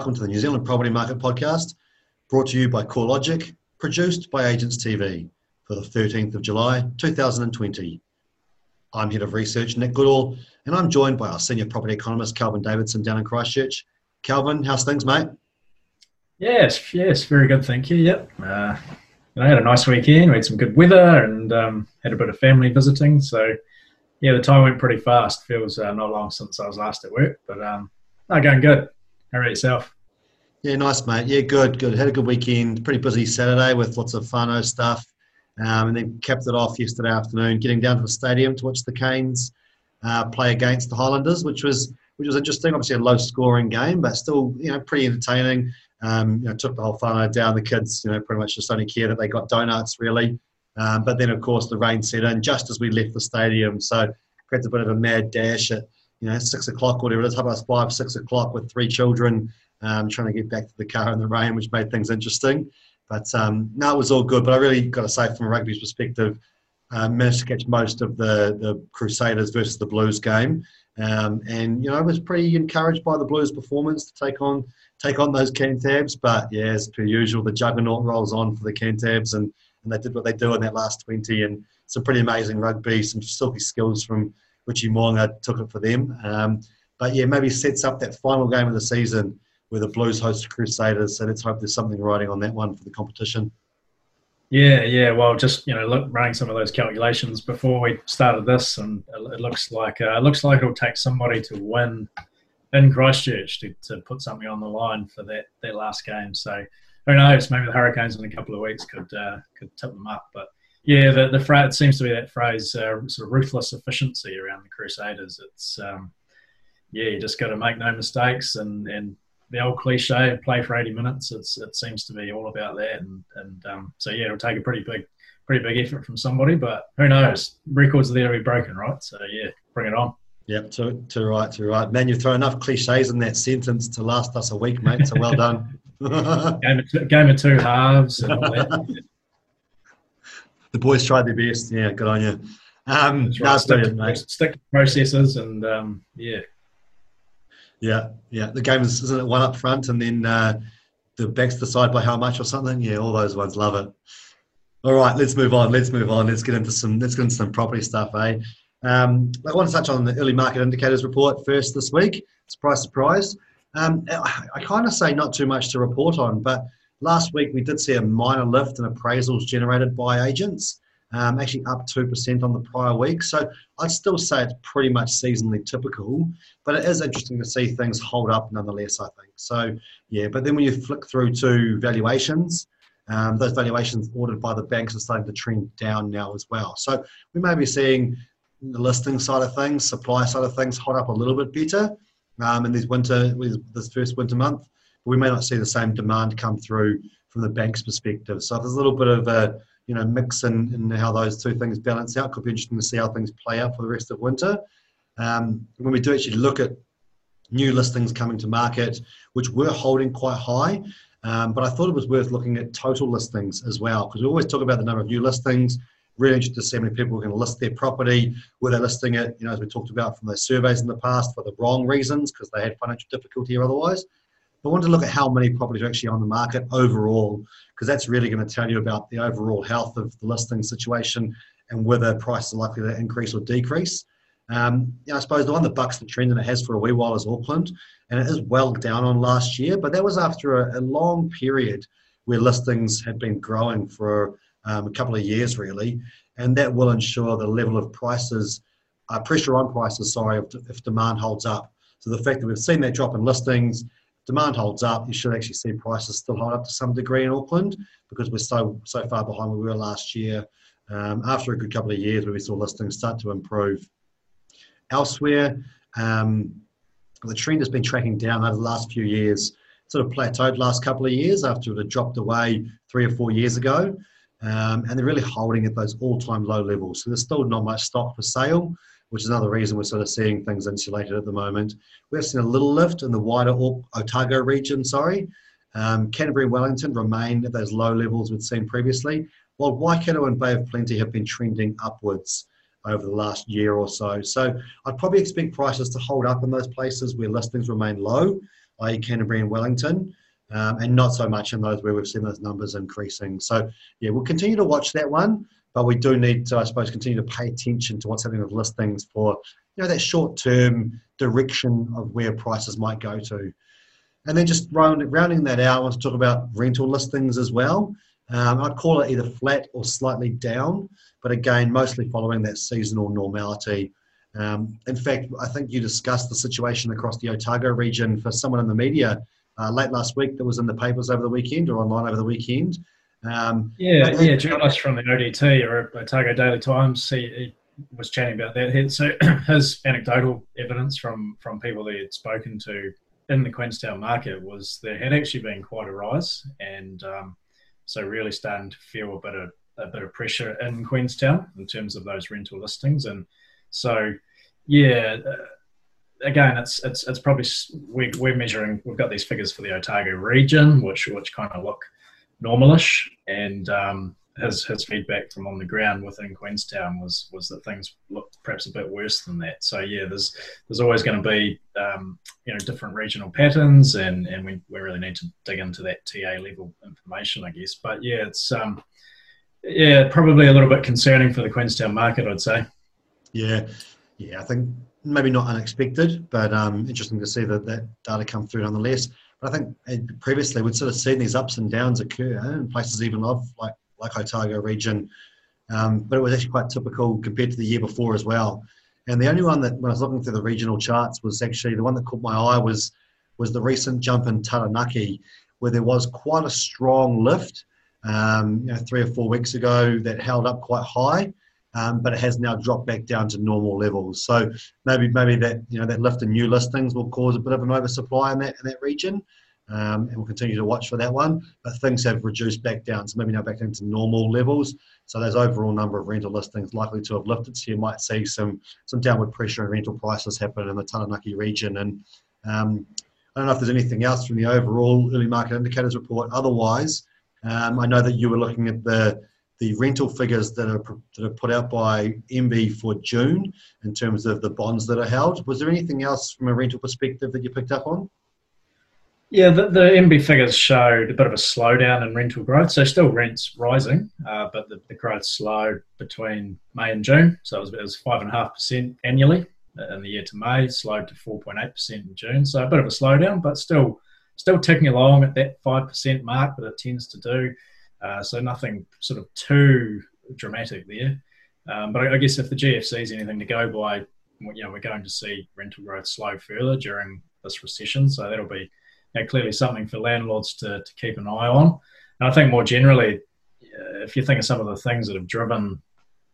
Welcome to the New Zealand Property Market Podcast, brought to you by CoreLogic, produced by Agents TV for the 13th of July 2020. I'm Head of Research Nick Goodall, and I'm joined by our Senior Property Economist Kelvin Davidson down in Christchurch. Kelvin, how's things, mate? Yes, yes, very good, thank you. Yep. Uh, I had a nice weekend. We had some good weather and um, had a bit of family visiting. So, yeah, the time went pretty fast. Feels uh, not long since I was last at work, but um, no, going good. How about yourself? Yeah, nice, mate. Yeah, good, good. Had a good weekend. Pretty busy Saturday with lots of whānau stuff. Um, and then capped it off yesterday afternoon, getting down to the stadium to watch the Canes uh, play against the Highlanders, which was which was interesting. Obviously, a low-scoring game, but still, you know, pretty entertaining. Um, you know, took the whole whānau down. The kids, you know, pretty much just only cared that they got donuts, really. Um, but then, of course, the rain set in just as we left the stadium. So, created a bit of a mad dash at you know, six o'clock, or whatever it is, half past five, six o'clock with three children um, trying to get back to the car in the rain, which made things interesting. But um, no, it was all good. But I really got to say, from a rugby's perspective, uh, managed to catch most of the, the Crusaders versus the Blues game. Um, and, you know, I was pretty encouraged by the Blues' performance to take on take on those Cantabs. But, yeah, as per usual, the juggernaut rolls on for the Cantabs, and, and they did what they do in that last 20. And some pretty amazing rugby, some silky skills from – Richie Mo'unga took it for them. Um, but yeah, maybe sets up that final game of the season where the Blues host the Crusaders. So let's hope there's something riding on that one for the competition. Yeah, yeah. Well, just you know, look, running some of those calculations before we started this, and it looks like uh, it looks like it'll take somebody to win in Christchurch to, to put something on the line for that that last game. So who knows? Maybe the Hurricanes in a couple of weeks could uh, could tip them up. But yeah, the the phrase seems to be that phrase, uh, sort of ruthless efficiency around the Crusaders. It's um, yeah, you just got to make no mistakes, and and the old cliche, play for eighty minutes. It's it seems to be all about that, and and um, so yeah, it'll take a pretty big pretty big effort from somebody, but who knows? Records are there to be broken, right? So yeah, bring it on. Yep, to, to right, to right. Man, you've thrown enough cliches in that sentence to last us a week, mate. So well done. game, of two, game of two halves and all that. the boys tried their best. Yeah, good on you. Um, right. no, stick, to, stick, to, processes and um, yeah. Yeah, yeah. The game is isn't it one up front and then uh, the backs decide by how much or something. Yeah, all those ones love it. All right, let's move on. Let's move on. Let's get into some. Let's get into some property stuff, eh? Um, I want to touch on the early market indicators report first this week. Surprise, surprise. Um, I, I kind of say not too much to report on, but Last week, we did see a minor lift in appraisals generated by agents, um, actually up 2% on the prior week. So I'd still say it's pretty much seasonally typical, but it is interesting to see things hold up nonetheless, I think. So, yeah, but then when you flick through to valuations, um, those valuations ordered by the banks are starting to trend down now as well. So we may be seeing the listing side of things, supply side of things hot up a little bit better um, in this winter, this first winter month we may not see the same demand come through from the bank's perspective. So there's a little bit of a you know mix in, in how those two things balance out. Could be interesting to see how things play out for the rest of winter. Um, when we do actually look at new listings coming to market, which were holding quite high, um, but I thought it was worth looking at total listings as well because we always talk about the number of new listings. Really interested to see how many people are going to list their property. Were they listing it, you know, as we talked about from those surveys in the past, for the wrong reasons because they had financial difficulty or otherwise? I want to look at how many properties are actually on the market overall, because that's really going to tell you about the overall health of the listing situation and whether prices are likely to increase or decrease. Um, you know, I suppose the one that bucks the trend and it has for a wee while is Auckland, and it is well down on last year, but that was after a, a long period where listings had been growing for um, a couple of years, really, and that will ensure the level of prices, uh, pressure on prices, sorry, if, if demand holds up. So the fact that we've seen that drop in listings, demand holds up, you should actually see prices still hold up to some degree in Auckland because we're so so far behind where we were last year. Um, after a good couple of years where we saw listings start to improve. Elsewhere, um, the trend has been tracking down over the last few years. Sort of plateaued last couple of years after it had dropped away three or four years ago. Um, and they're really holding at those all-time low levels. So there's still not much stock for sale which is another reason we're sort of seeing things insulated at the moment. We've seen a little lift in the wider Otago region, sorry. Um, Canterbury Wellington remain at those low levels we'd seen previously, while Waikato and Bay of Plenty have been trending upwards over the last year or so. So I'd probably expect prices to hold up in those places where listings remain low. i.e., Canterbury and Wellington, um, and not so much in those where we've seen those numbers increasing. So, yeah, we'll continue to watch that one, but we do need to, I suppose, continue to pay attention to what's happening with listings for, you know, that short-term direction of where prices might go to. And then just round, rounding that out, I want to talk about rental listings as well. Um, I'd call it either flat or slightly down, but again, mostly following that seasonal normality. Um, in fact, I think you discussed the situation across the Otago region for someone in the media uh, late last week that was in the papers over the weekend or online over the weekend. Um, yeah, yeah, journalist from the ODT or Otago Daily Times, he, he was chatting about that. So his anecdotal evidence from from people that he had spoken to in the Queenstown market was there had actually been quite a rise, and um, so really starting to feel a bit of a bit of pressure in Queenstown in terms of those rental listings, and so yeah. Uh, again, it's it's it's probably we're, we're measuring. We've got these figures for the Otago region, which which kind of look normalish, and um, his his feedback from on the ground within Queenstown was was that things looked perhaps a bit worse than that. So yeah, there's there's always going to be um, you know different regional patterns, and and we, we really need to dig into that TA level information, I guess. But yeah, it's um, yeah probably a little bit concerning for the Queenstown market, I'd say. Yeah, yeah, I think maybe not unexpected, but um, interesting to see that that data come through nonetheless. But I think uh, previously we'd sort of seen these ups and downs occur in places even of like like Otago region, um, but it was actually quite typical compared to the year before as well. And the only one that when I was looking through the regional charts was actually the one that caught my eye was was the recent jump in Taranaki, where there was quite a strong lift. Um, you know, three or four weeks ago that held up quite high um, but it has now dropped back down to normal levels. So maybe maybe that you know that lift in new listings will cause a bit of an oversupply in that in that region, um, and we'll continue to watch for that one. But things have reduced back down, so maybe now back into normal levels. So those overall number of rental listings likely to have lifted. So you might see some some downward pressure in rental prices happen in the Taranaki region. And um, I don't know if there's anything else from the overall early market indicators report. Otherwise, um, I know that you were looking at the the rental figures that are that are put out by MBIE for June in terms of the bonds that are held. Was there anything else from a rental perspective that you picked up on? Yeah, the, the MBIE figures showed a bit of a slowdown in rental growth. So still rents rising, uh, but the, the growth slowed between May and June. So it was, it was five and a half percent annually in the year to May, slowed to four point eight percent in June. So a bit of a slowdown, but still still ticking along at that five percent mark that it tends to do. Uh, so nothing sort of too dramatic there. Um, but I, I, guess if the GFC is anything to go by, you know, we're going to see rental growth slow further during this recession. So that'll be you know, clearly something for landlords to, to keep an eye on. And I think more generally, uh, if you think of some of the things that have driven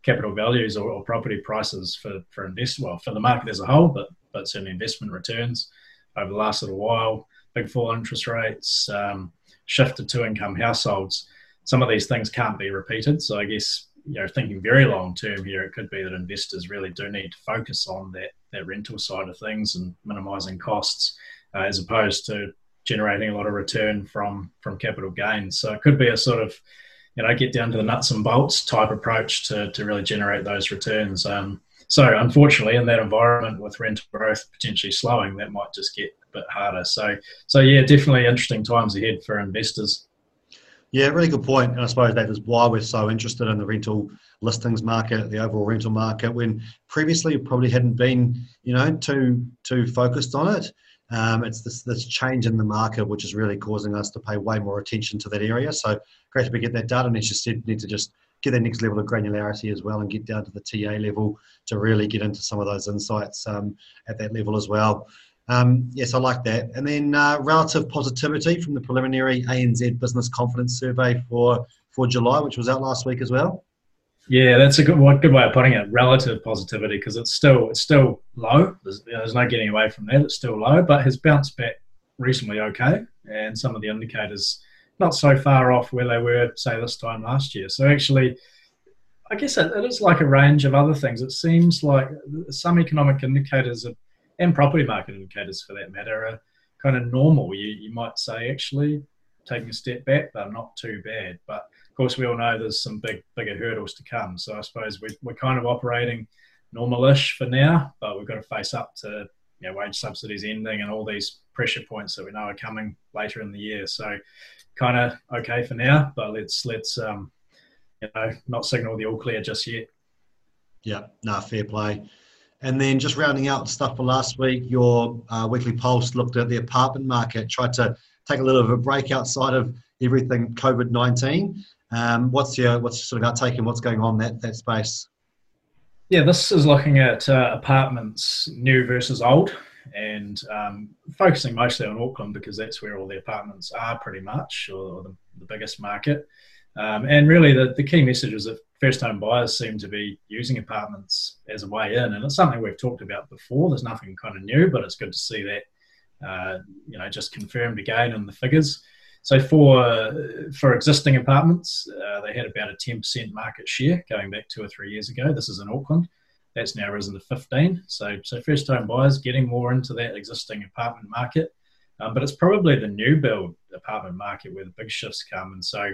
capital values or, or property prices for for invest well for the market as a whole, but but certainly investment returns over the last little while, big fall interest rates, um, shifted to income households some of these things can't be repeated. So I guess you know, thinking very long term here, it could be that investors really do need to focus on that that rental side of things and minimising costs, uh, as opposed to generating a lot of return from from capital gains. So it could be a sort of you know get down to the nuts and bolts type approach to to really generate those returns. Um, so unfortunately, in that environment with rental growth potentially slowing, that might just get a bit harder. So so yeah, definitely interesting times ahead for investors. Yeah, really good point. And I suppose that is why we're so interested in the rental listings market, the overall rental market, when previously probably hadn't been, you know, too too focused on it. Um, it's this this change in the market which is really causing us to pay way more attention to that area. So great to be get that data, and as you said, need to just get that next level of granularity as well, and get down to the TA level to really get into some of those insights um, at that level as well. Um, yes, I like that. And then uh, relative positivity from the preliminary ANZ Business Confidence Survey for for July, which was out last week as well. Yeah, that's a good good way of putting it. Relative positivity because it's still it's still low. There's, you know, there's no getting away from that. It's still low, but has bounced back recently okay, and some of the indicators not so far off where they were say this time last year. So actually. I guess it, it is like a range of other things. It seems like some economic indicators are and property market indicators for that matter are kind of normal. You, you might say actually taking a step back, they're not too bad. But of course, we all know there's some big, bigger hurdles to come. So I suppose we're, we're kind of operating normalish for now, but we've got to face up to you know, wage subsidies ending and all these pressure points that we know are coming later in the year. So, kind of okay for now, but let's let's um, you know not signal the all clear just yet. Yeah, no, fair play. And then just rounding out stuff for last week, your uh, weekly pulse looked at the apartment market, tried to take a little of a break outside of everything COVID nineteen. Um, what's your what's sort of outtake and what's going on that that space? Yeah, this is looking at uh, apartments new versus old, and um, focusing mostly on Auckland because that's where all the apartments are pretty much, or, the, the, biggest market. Um, and really, the, the key message is that first home buyers seem to be using apartments as a way in, and it's something we've talked about before. There's nothing kind of new, but it's good to see that uh, you know just confirmed again in the figures. So for for existing apartments, uh, they had about a 10% market share going back two or three years ago. This is in Auckland. That's now risen to 15. So so first home buyers getting more into that existing apartment market. Um, but it's probably the new build apartment market where the big shifts come. And so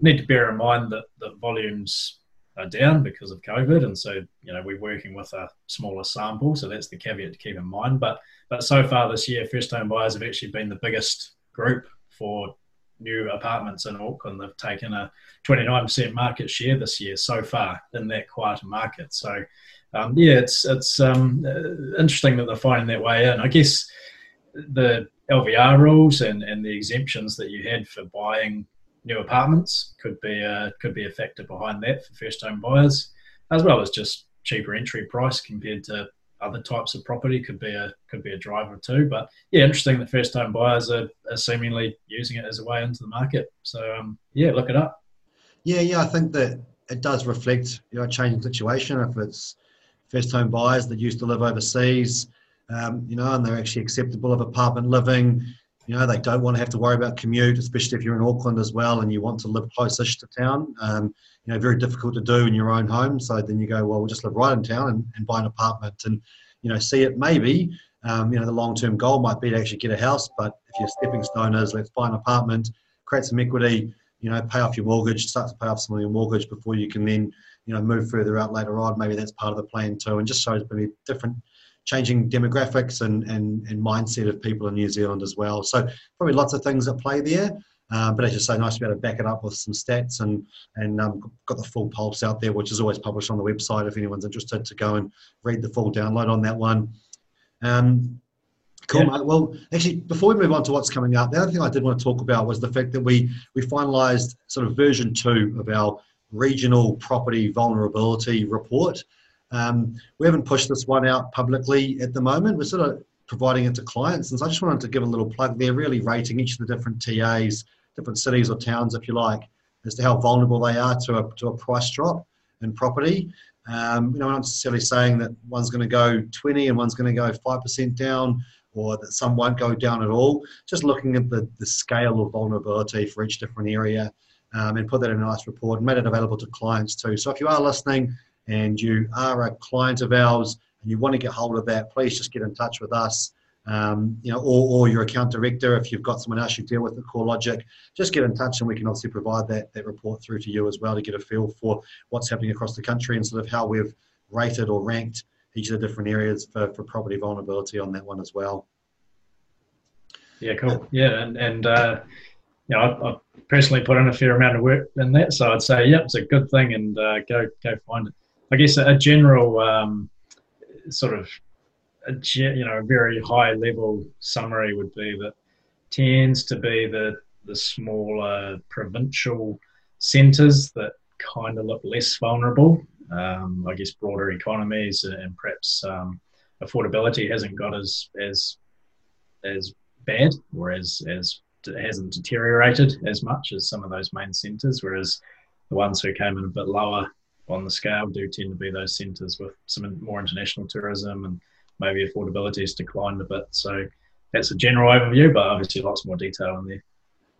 need to bear in mind that the volumes are down because of COVID, and so you know we're working with a smaller sample, so that's the caveat to keep in mind. But but so far this year, first home buyers have actually been the biggest group for new apartments in Auckland. They've taken a 29% market share this year so far in that quieter market. So um, yeah, it's it's um, interesting that they're finding that way in. I guess the LVR rules and, and the exemptions that you had for buying new apartments could be a, could be a factor behind that for first home buyers, as well as just cheaper entry price compared to other types of property could be a could be a driver too. But yeah, interesting that first home buyers are, are seemingly using it as a way into the market. So um, yeah, look it up. Yeah, yeah, I think that it does reflect you know a changing situation. If it's first home buyers that used to live overseas, um, you know, and they're actually acceptable of apartment living. You know, they don't want to have to worry about commute, especially if you're in Auckland as well and you want to live closest to town. Um, you know, very difficult to do in your own home. So then you go, well, we'll just live right in town and, and buy an apartment and, you know, see it maybe. Um, you know, the long-term goal might be to actually get a house, but if your stepping stone is let's buy an apartment, create some equity, you know, pay off your mortgage, start to pay off some of your mortgage before you can then, you know, move further out later on. Maybe that's part of the plan too, and just shows maybe different changing demographics and, and, and mindset of people in New Zealand as well. So probably lots of things at play there. Uh, but as you say, nice to be able to back it up with some stats and and um, got the full pulse out there, which is always published on the website if anyone's interested to go and read the full download on that one. Um, cool, yeah. mate. Well, actually, before we move on to what's coming up, the other thing I did want to talk about was the fact that we we finalised sort of version two of our regional property vulnerability report. Um, we haven't pushed this one out publicly at the moment. We're sort of providing it to clients. And so I just wanted to give a little plug there, really rating each of the different TAs, different cities or towns, if you like, as to how vulnerable they are to a, to a price drop in property. Um, you know, I'm not necessarily saying that one's going to go 20 and one's going to go 5% down or that some won't go down at all. Just looking at the, the scale of vulnerability for each different area um, and put that in a nice report and made it available to clients too. So if you are listening, and you are a client of ours and you want to get hold of that, please just get in touch with us. Um, you know, or, or your account director, if you've got someone else you deal with at CoreLogic, just get in touch and we can obviously provide that, that report through to you as well to get a feel for what's happening across the country and sort of how we've rated or ranked each of the different areas for, for property vulnerability on that one as well. Yeah, cool. Yeah, and, and uh, you know, I, personally put in a fair amount of work in that, so I'd say, yeah, it's a good thing and uh, go go find it. I guess a general um, sort of a, you know a very high level summary would be that tends to be the the smaller provincial centres that kind of look less vulnerable. Um, I guess broader economies and perhaps um, affordability hasn't got as as as bad or as as hasn't deteriorated as much as some of those main centres. Whereas the ones who came in a bit lower on the scale do tend to be those centres with some more international tourism and maybe affordability has declined a bit. So that's a general overview, but obviously lots more detail in there.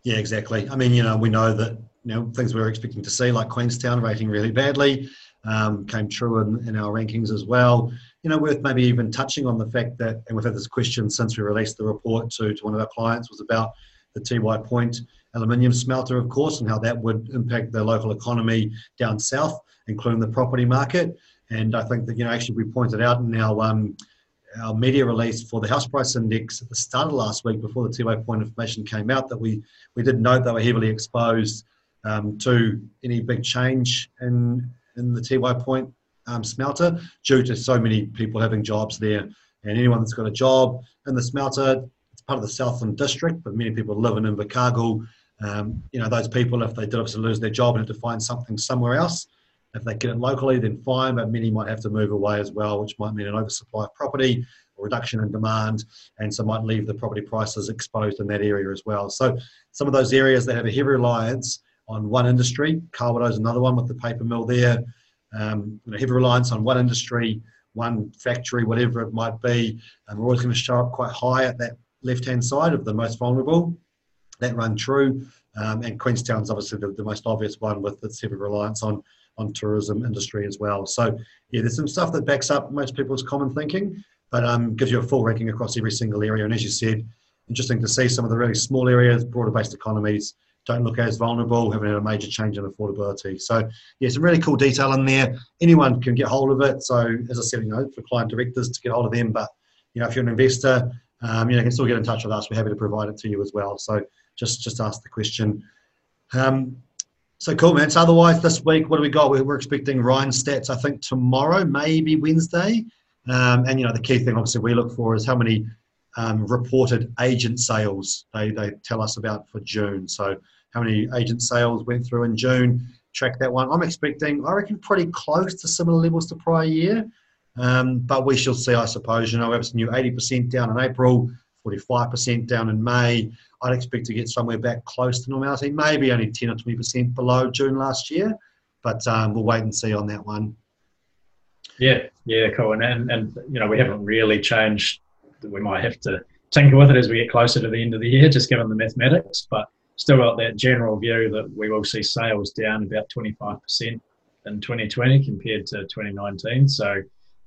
Yeah, exactly. I mean, you know, we know that you know things we were expecting to see, like Queenstown rating really badly, um, came true in, in our rankings as well. You know, worth maybe even touching on the fact that, and we've had this question since we released the report to, to one of our clients, was about the Tiwai Point aluminium smelter, of course, and how that would impact the local economy down south including the property market. And I think that, you know, actually we pointed out in our, um, our media release for the house price index at the start of last week, before the Tiwai point information came out, that we we did note they were heavily exposed um, to any big change in in the Tiwai point um, smelter due to so many people having jobs there, and anyone that's got a job in the smelter, it's part of the Southland district, but many people live in Invercargill. Um, you know, those people, if they did obviously lose their job and have to find something somewhere else, if they get it locally, then fine, but many might have to move away as well, which might mean an oversupply of property or reduction in demand, and so might leave the property prices exposed in that area as well. So some of those areas that have a heavy reliance on one industry, Kawerau is another one with the paper mill there, um, you know, heavy reliance on one industry, one factory, whatever it might be, and we're always going to show up quite high at that left-hand side of the most vulnerable. That run true, um, and Queenstown's obviously the, the most obvious one with its heavy reliance on on tourism industry as well. So yeah, there's some stuff that backs up most people's common thinking, but um, gives you a full ranking across every single area. And as you said, interesting to see some of the really small areas, broader based economies don't look as vulnerable, haven't had a major change in affordability. So yeah, some really cool detail in there. Anyone can get hold of it. So as I said, you know, for client directors to get hold of them, but you know, if you're an investor, um, you know, you can still get in touch with us. We're happy to provide it to you as well. So just just ask the question. Um, so cool, man. So otherwise, this week, what do we got? We're, we're expecting REINZ stats, I think, tomorrow, maybe Wednesday. Um, and, you know, the key thing, obviously, we look for is how many um, reported agent sales they, they tell us about for June. So how many agent sales went through in June, track that one. I'm expecting, I reckon, pretty close to similar levels to prior year. Um, but we shall see, I suppose. You know, we have some new 80% down in April, 45% down in May. I'd expect to get somewhere back close to normality, maybe only 10 or 20% below June last year, but um, we'll wait and see on that one. Yeah, yeah, cool. And, and, and, you know, we haven't really changed. We might have to tinker with it as we get closer to the end of the year, just given the mathematics, but still got that general view that we will see sales down about 25% in 2020 compared to 2019. So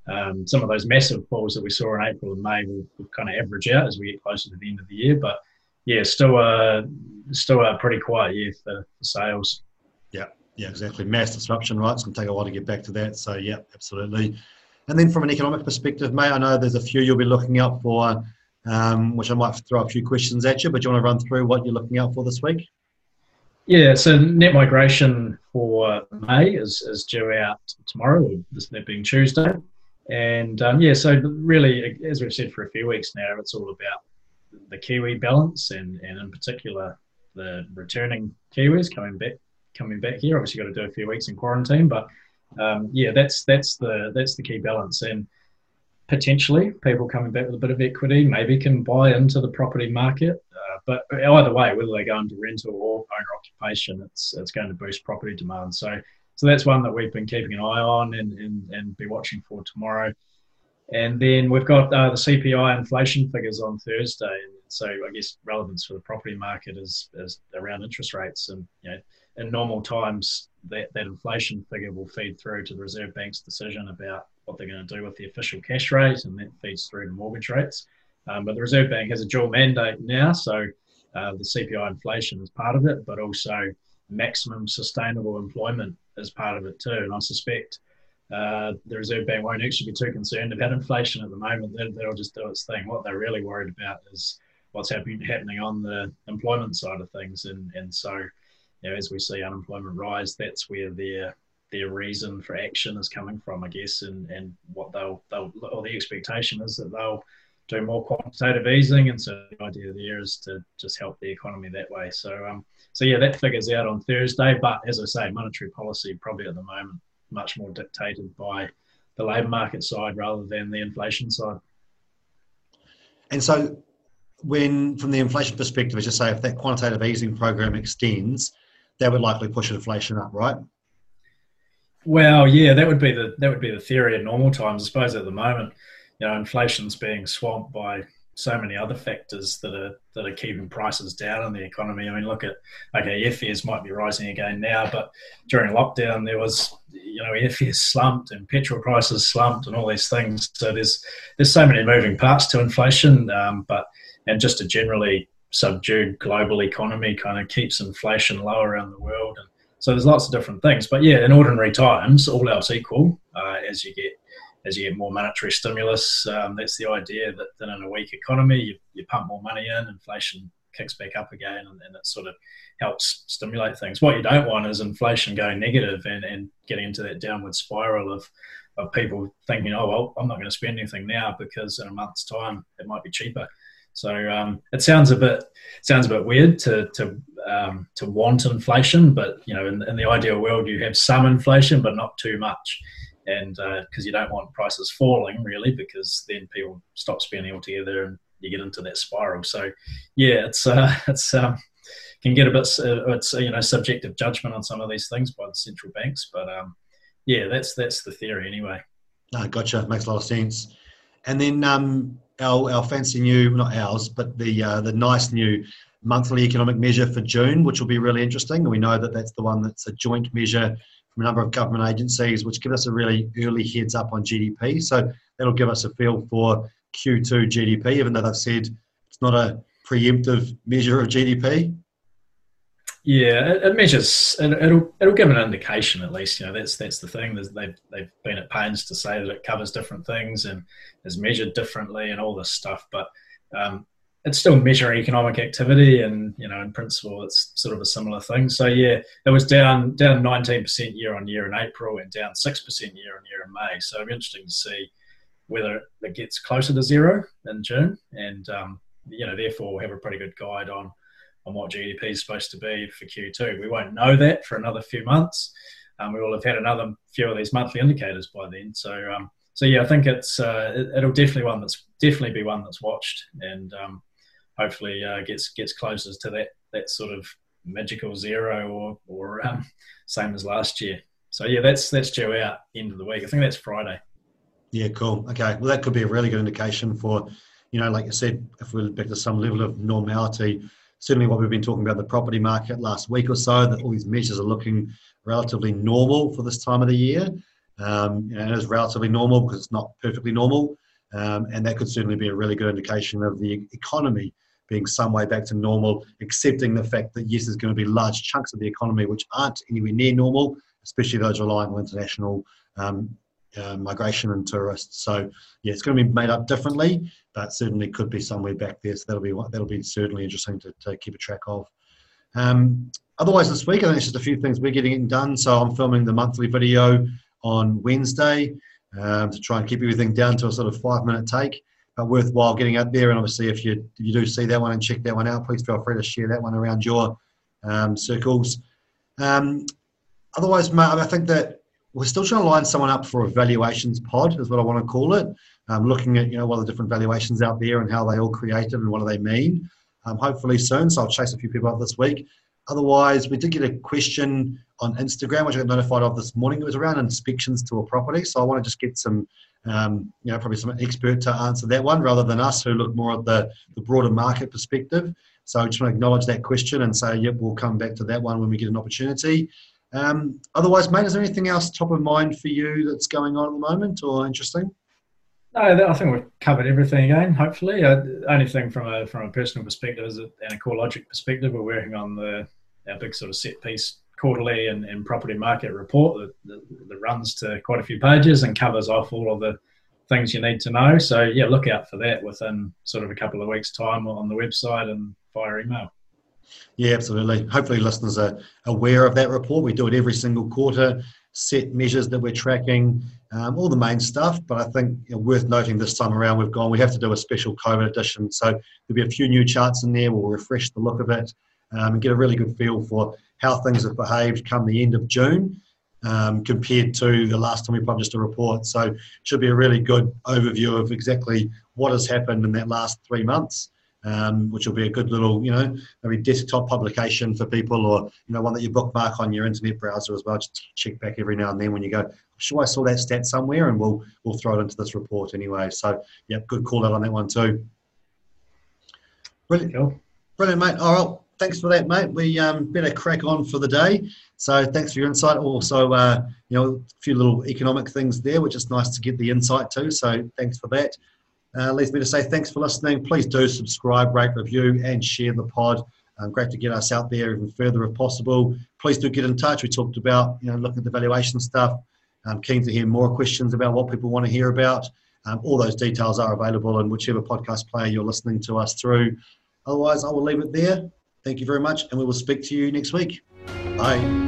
um, some of those massive falls that we saw in April and May will, will, kind of average out as we get closer to the end of the year. But yeah, still a still a pretty quiet year for, for sales. Yeah, yeah, exactly. Mass disruption, right? It's going to take a while to get back to that. So yeah, absolutely. And then from an economic perspective, mate, I know there's a few you'll be looking out for, um, which I might throw a few questions at you. But do you want to run through what you're looking out for this week? Yeah, so net migration for May is, is due out tomorrow, this being Tuesday. And um, yeah, so really, as we've said for a few weeks now, it's all about the Kiwi balance and, and in particular the returning Kiwis coming back coming back here. Obviously, got to do a few weeks in quarantine, but um, yeah, that's that's the that's the key balance. And potentially, people coming back with a bit of equity maybe can buy into the property market. Uh, but either way, whether they go into rental or owner occupation, it's it's going to boost property demand. So so that's one that we've been keeping an eye on and, and, and be watching for tomorrow. And then we've got uh, the CPI inflation figures on Thursday. And so I guess relevance for the property market is, is around interest rates. And you know, in normal times, that, that inflation figure will feed through to the Reserve Bank's decision about what they're going to do with the official cash rate, and that feeds through to mortgage rates. Um, but the Reserve Bank has a dual mandate now, so uh, the CPI inflation is part of it, but also maximum sustainable employment as part of it too. And I suspect uh, the Reserve Bank won't actually be too concerned about inflation at the moment. They'll, they'll just do its thing. What they're really worried about is what's happening happening on the employment side of things. And and so, you know, as we see unemployment rise, that's where their their reason for action is coming from, I guess, and, and what they'll they'll or the expectation is that they'll do more quantitative easing, and so the idea there is to just help the economy that way. So um, so yeah, that figure's out on Thursday. But as I say, monetary policy probably at the moment much more dictated by the labour market side rather than the inflation side. And so, when from the inflation perspective, as you say, if that quantitative easing program extends, that would likely push inflation up, right? Well, yeah, that would be the that would be the theory in normal times. I suppose at the moment, you know, inflation's being swamped by so many other factors that are that are keeping prices down in the economy. I mean, look at okay, airfares might be rising again now, but during lockdown there was you know airfares slumped and petrol prices slumped and all these things. So there's there's so many moving parts to inflation, um, but and just a generally subdued global economy kind of keeps inflation low around the world. And so there's lots of different things. But yeah, in ordinary times, all else equal, uh, as you get as you get more monetary stimulus, um, that's the idea that, that in a weak economy, you, you pump more money in, inflation kicks back up again, and, and, it sort of helps stimulate things. What you don't want is inflation going negative and, and getting into that downward spiral of of people thinking, oh well, I'm not going to spend anything now because in a month's time it might be cheaper. So um, it sounds a bit sounds a bit weird to to um, to want inflation, but you know, in, in, the ideal world, you have some inflation, but not too much, and because uh, you don't want prices falling really, because then people stop spending altogether, and you get into that spiral. So yeah, it's uh, it's um, can get a bit uh, it's you know subjective judgment on some of these things by the central banks, but um, yeah, that's that's the theory anyway. No, gotcha. Makes a lot of sense. And then um, our, our fancy new, not ours, but the uh, the nice new monthly economic measure for June, which will be really interesting. And we know that that's the one that's a joint measure from a number of government agencies, which give us a really early heads up on GDP. So that'll give us a feel for Q2 GDP, even though they've said it's not a preemptive measure of GDP. Yeah, it, measures. It, will it'll give an indication at least. You know, that's that's the thing. They've they've been at pains to say that it covers different things and is measured differently and all this stuff. But um, it's still measuring economic activity, and you know, in principle, it's sort of a similar thing. So yeah, it was down down 19% year on year in April and down 6% year on year in May. So it'll be interesting to see whether it gets closer to zero in June, and um, you know, therefore, we'll have a pretty good guide on on what GDP is supposed to be for Q2. We won't know that for another few months. Um, we will have had another few of these monthly indicators by then. So, um, so yeah, I think it's uh, it, will definitely one that's definitely be one that's watched, and um, hopefully uh, gets gets closer to that that sort of magical zero or or um, same as last year. So yeah, that's that's due out end of the week. I think that's Friday. Yeah, cool. Okay, well that could be a really good indication for, you know, like I said, if we're back to some level of normality certainly what we've been talking about the property market last week or so, that all these measures are looking relatively normal for this time of the year. Um, and it is relatively normal because it's not perfectly normal. Um, and that could certainly be a really good indication of the economy being some way back to normal, accepting the fact that yes, there's going to be large chunks of the economy which aren't anywhere near normal, especially those relying on international um, uh, migration and tourists. So yeah, it's going to be made up differently, but certainly could be somewhere back there. So that'll be that'll be certainly interesting to, to keep a track of. Um, otherwise, this week I think it's just a few things we're getting done. So I'm filming the monthly video on Wednesday um, to try and keep everything down to a sort of five minute take. But worthwhile getting out there, and obviously, if you if you do see that one and check that one out, please feel free to share that one around your um, circles. Um, otherwise, mate, I think that we're still trying to line someone up for a valuations pod, is what I want to call it. Um, looking at you know what are the different valuations out there and how they all created and what do they mean. Um, hopefully soon, so I'll chase a few people up this week. Otherwise, we did get a question on Instagram, which I got notified of this morning. It was around inspections to a property, so I want to just get some, um, you know, probably some expert to answer that one rather than us who look more at the, the broader market perspective. So I just want to acknowledge that question and say, yep, we'll come back to that one when we get an opportunity. Um, otherwise, mate, is there anything else top of mind for you that's going on at the moment or interesting? No, I think we've covered everything again. Hopefully, uh, only thing from a from a personal perspective is an CoreLogic perspective. We're working on the our big sort of set piece quarterly and, and property market report that, that, that, runs to quite a few pages and covers off all of the things you need to know. So yeah, look out for that within sort of a couple of weeks' time on the website and via email. Yeah, absolutely. Hopefully, listeners are aware of that report. We do it every single quarter, set measures that we're tracking, um, all the main stuff. But I think you know, worth noting this time around, we've gone, we have to do a special COVID edition. So there'll be a few new charts in there. We'll refresh the look of it um, and get a really good feel for how things have behaved come the end of June. Um, compared to the last time we published a report. So it should be a really good overview of exactly what has happened in that last three months um, which will be a good little, you know, maybe desktop publication for people or, you know, one that you bookmark on your internet browser as well. Just check back every now and then when you go, I'm sure I saw that stat somewhere and we'll, we'll throw it into this report anyway. So, yeah, good call out on that one too. Brilliant. Cool. Brilliant, mate. All right thanks for that, mate. We um, better crack on for the day. So thanks for your insight. Also, uh, you know, a few little economic things there, which is nice to get the insight to. So thanks for that. Uh, leads me to say thanks for listening. Please do subscribe, rate, review, and share the pod. Um, great to get us out there even further if possible. Please do get in touch. We talked about you know looking at the valuation stuff. I'm keen to hear more questions about what people want to hear about. Um, all those details are available in whichever podcast player you're listening to us through. Otherwise, I will leave it there. Thank you very much, and we will speak to you next week. Bye.